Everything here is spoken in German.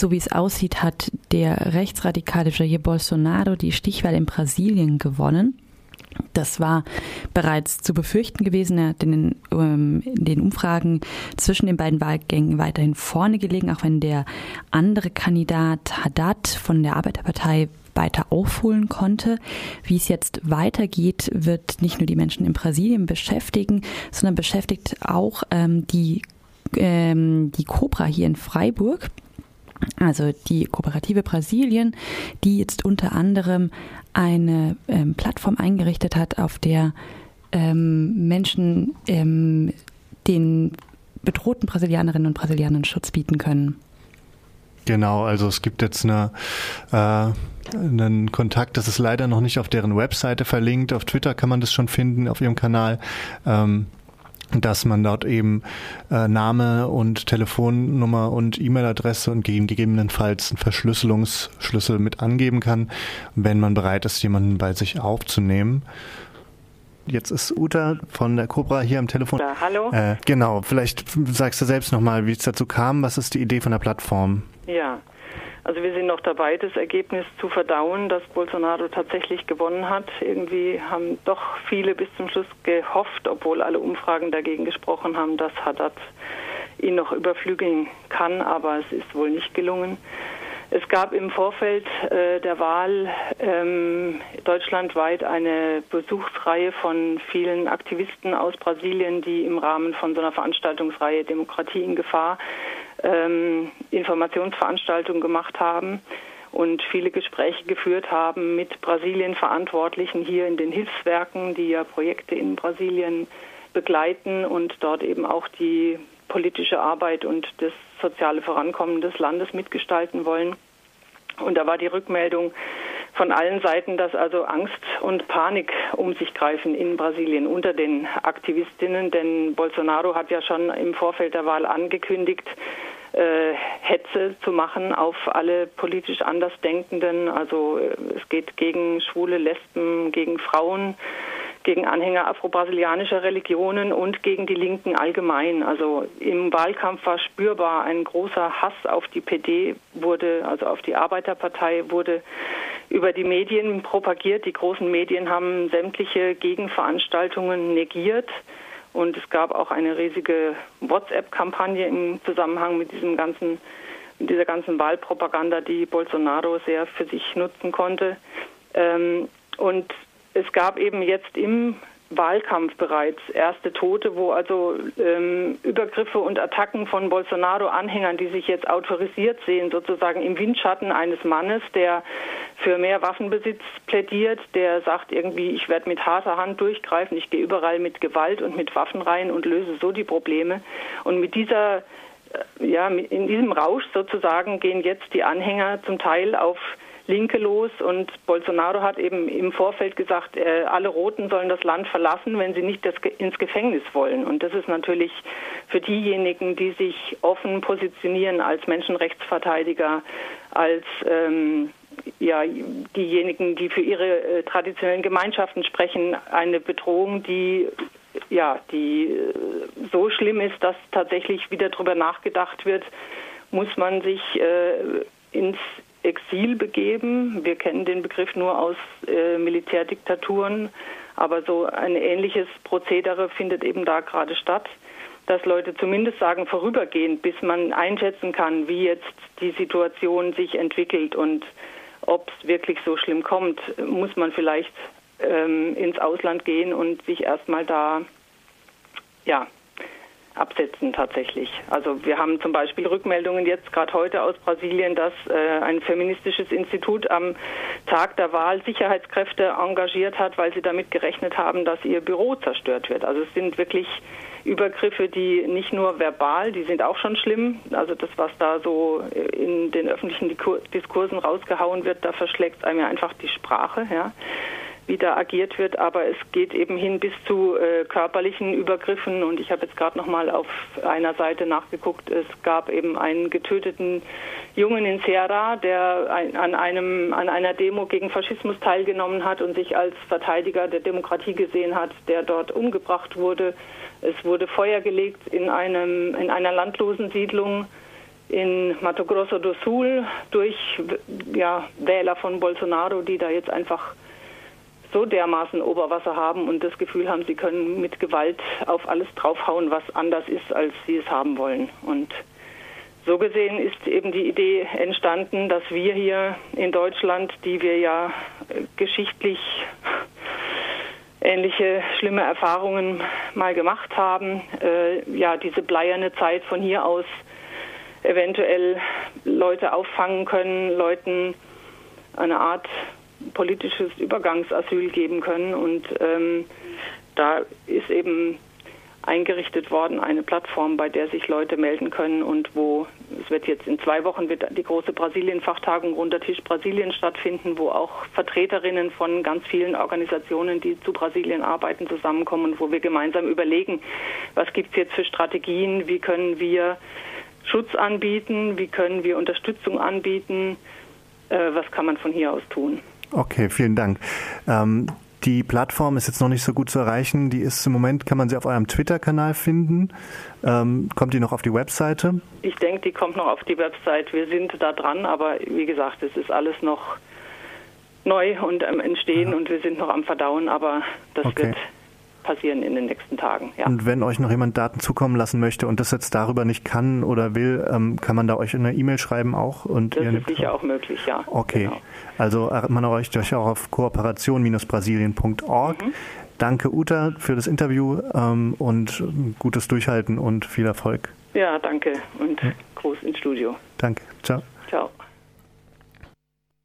So wie es aussieht, hat der rechtsradikale Jair Bolsonaro die Stichwahl in Brasilien gewonnen. Das war bereits zu befürchten gewesen. Er hat in den, ähm, in den, Umfragen zwischen den beiden Wahlgängen weiterhin vorne gelegen, auch wenn der andere Kandidat Haddad von der Arbeiterpartei weiter aufholen konnte. Wie es jetzt weitergeht, wird nicht nur die Menschen in Brasilien beschäftigen, sondern beschäftigt auch ähm, die, ähm, die Cobra hier in Freiburg also die Kooperative Brasilien, die jetzt unter anderem eine ähm, Plattform eingerichtet hat, auf der ähm, Menschen ähm, den bedrohten Brasilianerinnen und Brasilianern Schutz bieten können. Genau, also es gibt jetzt eine, äh, einen Kontakt, das ist leider noch nicht auf deren Webseite verlinkt. Auf Twitter kann man das schon finden, auf ihrem Kanal. Ähm, dass man dort eben äh, Name und Telefonnummer und E-Mail-Adresse und gegebenenfalls einen Verschlüsselungsschlüssel mit angeben kann, wenn man bereit ist, jemanden bei sich aufzunehmen. Jetzt ist Uta von der Cobra hier am Telefon. Ja, hallo. Äh, genau, vielleicht sagst du selbst nochmal, wie es dazu kam. Was ist die Idee von der Plattform? Ja, also wir sind noch dabei, das Ergebnis zu verdauen, dass Bolsonaro tatsächlich gewonnen hat. Irgendwie haben doch viele bis zum Schluss gehofft, obwohl alle Umfragen dagegen gesprochen haben, dass Haddad ihn noch überflügeln kann, aber es ist wohl nicht gelungen. Es gab im Vorfeld äh, der Wahl ähm, deutschlandweit eine Besuchsreihe von vielen Aktivisten aus Brasilien, die im Rahmen von so einer Veranstaltungsreihe Demokratie in Gefahr ähm, Informationsveranstaltungen gemacht haben und viele Gespräche geführt haben mit Brasilien-Verantwortlichen hier in den Hilfswerken, die ja Projekte in Brasilien begleiten und dort eben auch die politische Arbeit und das soziale Vorankommen des Landes mitgestalten wollen. Und da war die Rückmeldung von allen Seiten, dass also Angst und Panik um sich greifen in Brasilien unter den Aktivistinnen, denn Bolsonaro hat ja schon im Vorfeld der Wahl angekündigt, äh, Hetze zu machen auf alle politisch Andersdenkenden. Also äh, es geht gegen Schwule, Lesben, gegen Frauen, gegen Anhänger afro-brasilianischer Religionen und gegen die Linken allgemein. Also im Wahlkampf war spürbar ein großer Hass auf die PD wurde, also auf die Arbeiterpartei wurde über die Medien propagiert. Die großen Medien haben sämtliche Gegenveranstaltungen negiert. Und es gab auch eine riesige WhatsApp-Kampagne im Zusammenhang mit diesem ganzen, mit dieser ganzen Wahlpropaganda, die Bolsonaro sehr für sich nutzen konnte. Ähm, und es gab eben jetzt im Wahlkampf bereits erste Tote, wo also ähm, Übergriffe und Attacken von Bolsonaro-Anhängern, die sich jetzt autorisiert sehen, sozusagen im Windschatten eines Mannes, der für mehr Waffenbesitz plädiert, der sagt irgendwie, ich werde mit harter Hand durchgreifen, ich gehe überall mit Gewalt und mit Waffen rein und löse so die Probleme. Und mit dieser äh, ja, in diesem Rausch sozusagen gehen jetzt die Anhänger zum Teil auf Linke los und Bolsonaro hat eben im Vorfeld gesagt, äh, alle Roten sollen das Land verlassen, wenn sie nicht das, ins Gefängnis wollen. Und das ist natürlich für diejenigen, die sich offen positionieren als Menschenrechtsverteidiger, als ähm, ja, diejenigen, die für ihre äh, traditionellen Gemeinschaften sprechen, eine Bedrohung, die ja, die äh, so schlimm ist, dass tatsächlich wieder darüber nachgedacht wird, muss man sich äh, ins Exil begeben. Wir kennen den Begriff nur aus äh, Militärdiktaturen, aber so ein ähnliches Prozedere findet eben da gerade statt, dass Leute zumindest sagen, vorübergehend, bis man einschätzen kann, wie jetzt die Situation sich entwickelt und ob es wirklich so schlimm kommt, muss man vielleicht ähm, ins Ausland gehen und sich erstmal da ja, absetzen tatsächlich. Also wir haben zum Beispiel Rückmeldungen jetzt gerade heute aus Brasilien, dass äh, ein feministisches Institut am Tag der Wahl Sicherheitskräfte engagiert hat, weil sie damit gerechnet haben, dass ihr Büro zerstört wird. Also es sind wirklich Übergriffe, die nicht nur verbal, die sind auch schon schlimm. Also das, was da so in den öffentlichen Diskursen rausgehauen wird, da verschlägt einem ja einfach die Sprache. Ja wie da agiert wird, aber es geht eben hin bis zu äh, körperlichen Übergriffen und ich habe jetzt gerade noch mal auf einer Seite nachgeguckt. Es gab eben einen getöteten Jungen in Serra, der ein, an einem an einer Demo gegen Faschismus teilgenommen hat und sich als Verteidiger der Demokratie gesehen hat, der dort umgebracht wurde. Es wurde Feuer gelegt in einem in einer landlosen Siedlung in Mato Grosso do Sul durch ja, Wähler von Bolsonaro, die da jetzt einfach so dermaßen Oberwasser haben und das Gefühl haben, sie können mit Gewalt auf alles draufhauen, was anders ist, als sie es haben wollen. Und so gesehen ist eben die Idee entstanden, dass wir hier in Deutschland, die wir ja äh, geschichtlich ähnliche schlimme Erfahrungen mal gemacht haben, äh, ja, diese bleierne Zeit von hier aus eventuell Leute auffangen können, Leuten eine Art politisches Übergangsasyl geben können. Und ähm, da ist eben eingerichtet worden, eine Plattform, bei der sich Leute melden können und wo es wird jetzt in zwei Wochen wird die große Brasilien-Fachtagung Runder Tisch Brasilien stattfinden, wo auch Vertreterinnen von ganz vielen Organisationen, die zu Brasilien arbeiten, zusammenkommen, wo wir gemeinsam überlegen, was gibt es jetzt für Strategien, wie können wir Schutz anbieten, wie können wir Unterstützung anbieten, äh, was kann man von hier aus tun. Okay, vielen Dank. Ähm, die Plattform ist jetzt noch nicht so gut zu erreichen. Die ist im Moment, kann man sie auf eurem Twitter-Kanal finden. Ähm, kommt die noch auf die Webseite? Ich denke, die kommt noch auf die Website. Wir sind da dran, aber wie gesagt, es ist alles noch neu und am Entstehen ja. und wir sind noch am Verdauen, aber das okay. wird passieren in den nächsten Tagen. Ja. Und wenn euch noch jemand Daten zukommen lassen möchte und das jetzt darüber nicht kann oder will, ähm, kann man da euch eine E-Mail schreiben auch? Und das ist sicher auch möglich, ja. Okay. Genau. Also äh, man erreicht euch auch auf kooperation-brasilien.org. Mhm. Danke Uta für das Interview ähm, und gutes Durchhalten und viel Erfolg. Ja, danke und Gruß ins Studio. Danke. Ciao. Ciao.